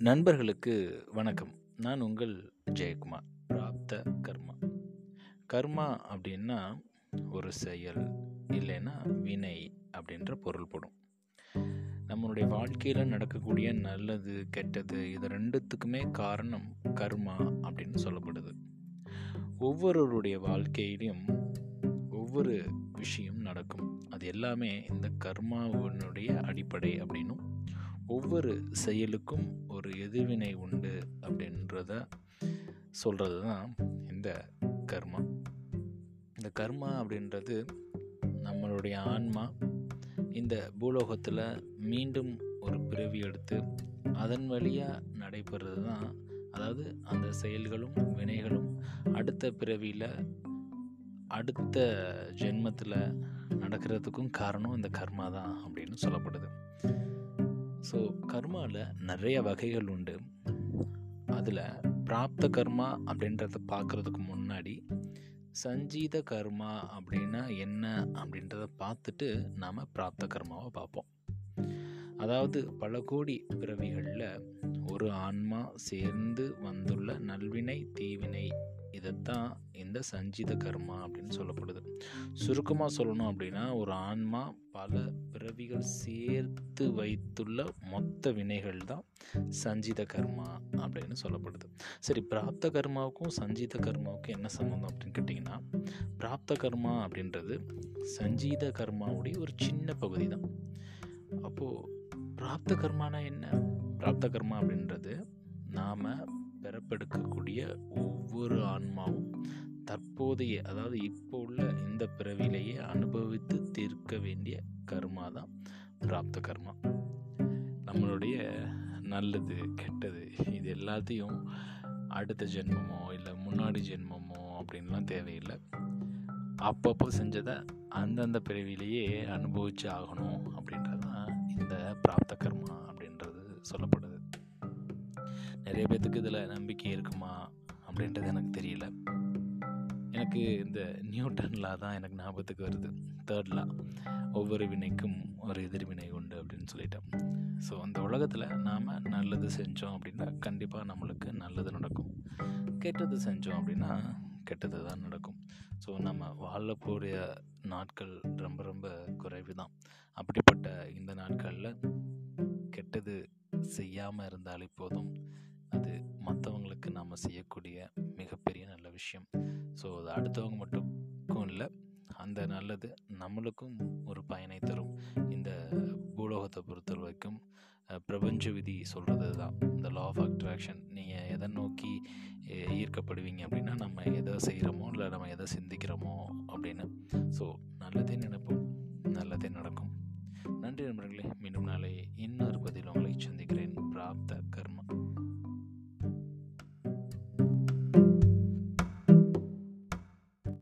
நண்பர்களுக்கு வணக்கம். நான் உங்கள் ஜெயக்குமார் பிராப்த கர்மா. கர்மா அப்படின்னா ஒரு செயல் இல்லைன்னா வினை அப்படின்ற பொருள்படும் நம்மளுடைய வாழ்க்கையில் நடக்கக்கூடிய நல்லது கெட்டது இது ரெண்டுத்துக்குமே காரணம் கர்மா அப்படின்னு சொல்லப்படுது. ஒவ்வொருவருடைய வாழ்க்கையிலையும் ஒவ்வொரு விஷயம் நடக்கும். அது எல்லாமே இந்த கர்மாவினுடைய அடிப்படை அப்படின்னும் ஒவ்வொரு செயலுக்கும் ஒரு எதிர்வினை உண்டு அப்படின்றத சொல்கிறது தான் இந்த கர்மா. இந்த கர்மா அப்படின்றது நம்மளுடைய ஆன்மா இந்த பூலோகத்தில் மீண்டும் ஒரு பிறவி எடுத்து அதன் வழியாக நடைபெறது தான் அதாவது அந்த செயல்களும் வினைகளும் அடுத்த பிறவியில் அடுத்த ஜென்மத்தில் நடக்கிறதுக்கும் காரணம் இந்த கர்மா தான் அப்படின்னு சொல்லப்படுது. ஸோ கர்மாவில் நிறைய வகைகள் உண்டு. அதில் பிராப்த கர்மா அப்படின்றத பார்க்குறதுக்கு முன்னாடி சஞ்சீத கர்மா அப்படின்னா என்ன அப்படின்றத பார்த்துட்டு நாம் பிராப்த கர்மாவை பார்ப்போம். அதாவது பல கோடி பிறவிகளில் ஒரு ஆன்மா சேர்ந்து வந்துள்ள நல்வினை தீவினை இதைத்தான் இந்த சஞ்சித கர்மா அப்படின்னு சொல்லப்படுது. சுருக்கமாக சொல்லணும் அப்படின்னா ஒரு ஆன்மா பல பிறவிகள் சேர்த்து வைத்துள்ள மொத்த வினைகள் தான் சஞ்சித கர்மா அப்படின்னு சொல்லப்படுது. சரி பிராப்த கர்மாவுக்கும் சஞ்சீத கர்மாவுக்கும் என்ன சம்மந்தம் அப்படின்னு கேட்டிங்கன்னா பிராப்த கர்மா அப்படின்றது சஞ்சீத கர்மாவுடைய ஒரு சின்ன பகுதி தான். அப்போது பிராப்த கர்மானா என்ன? பிராப்த கர்மா அப்படின்றது நாம் பிறப்பெடுக்கக்கூடிய ஒவ்வொரு ஆன்மாவும் தற்போதைய அதாவது இப்போ உள்ள இந்த பிறவிலேயே அனுபவித்து தீர்க்க வேண்டிய கர்மா தான் பிராப்த கர்மா. நம்மளுடைய நல்லது கெட்டது இது எல்லாத்தையும் அடுத்த ஜென்மமோ இல்லை முன்னாடி ஜென்மமோ அப்படின்லாம் தேவையில்லை. அப்பப்போ செஞ்சதை அந்தந்த பிறவிலேயே அனுபவிச்சு ஆகணும் அப்படின்றது தான் இந்த பிராப்த கர்மா அப்படின்றது சொல்லப்படும் நிறைய பேர்த்துக்கு இதில் நம்பிக்கை இருக்குமா அப்படின்றது எனக்கு தெரியல. எனக்கு இந்த நியூட்டன் லா தான் எனக்கு ஞாபகத்துக்கு வருது. தேர்ட் லா ஒவ்வொரு வினைக்கும் ஒரு எதிர்வினை உண்டு அப்படின்னு சொல்லிட்டேன். ஸோ அந்த உலகத்தில் நாம் நல்லது செஞ்சோம் அப்படின்னா கண்டிப்பாக நம்மளுக்கு நல்லது நடக்கும். கெட்டது செஞ்சோம் அப்படின்னா கெட்டது தான் நடக்கும். ஸோ நம்ம வாழக்கூடிய நாட்கள் ரொம்ப ரொம்ப குறைவு தான் அப்படிப்பட்ட இந்த நாட்களில் கெட்டது செய்யாமல் இருந்தாலே போதும். அது மற்றவங்களுக்கு நாம் செய்யக்கூடிய மிகப்பெரிய நல்ல விஷயம். ஸோ அது அடுத்தவங்க மட்டுக்கும் இல்லை அந்த நல்லது நம்மளுக்கும் ஒரு பயனை தரும். இந்த பூலோகத்தை பொறுத்த வரைக்கும் பிரபஞ்ச விதி சொல்கிறது தான் இந்த லா ஆஃப் அட்ராக்ஷன் நீங்கள் எதை நோக்கி ஈர்க்கப்படுவீங்க அப்படின்னா நம்ம எதை செய்கிறோமோ இல்லை நம்ம எதை சிந்திக்கிறோமோ அப்படின்னு. ஸோ நல்லதே நினைப்போம் நல்லதே நடக்கும். நன்றி நண்பர்களே. மீண்டும் நாளை இன்னும்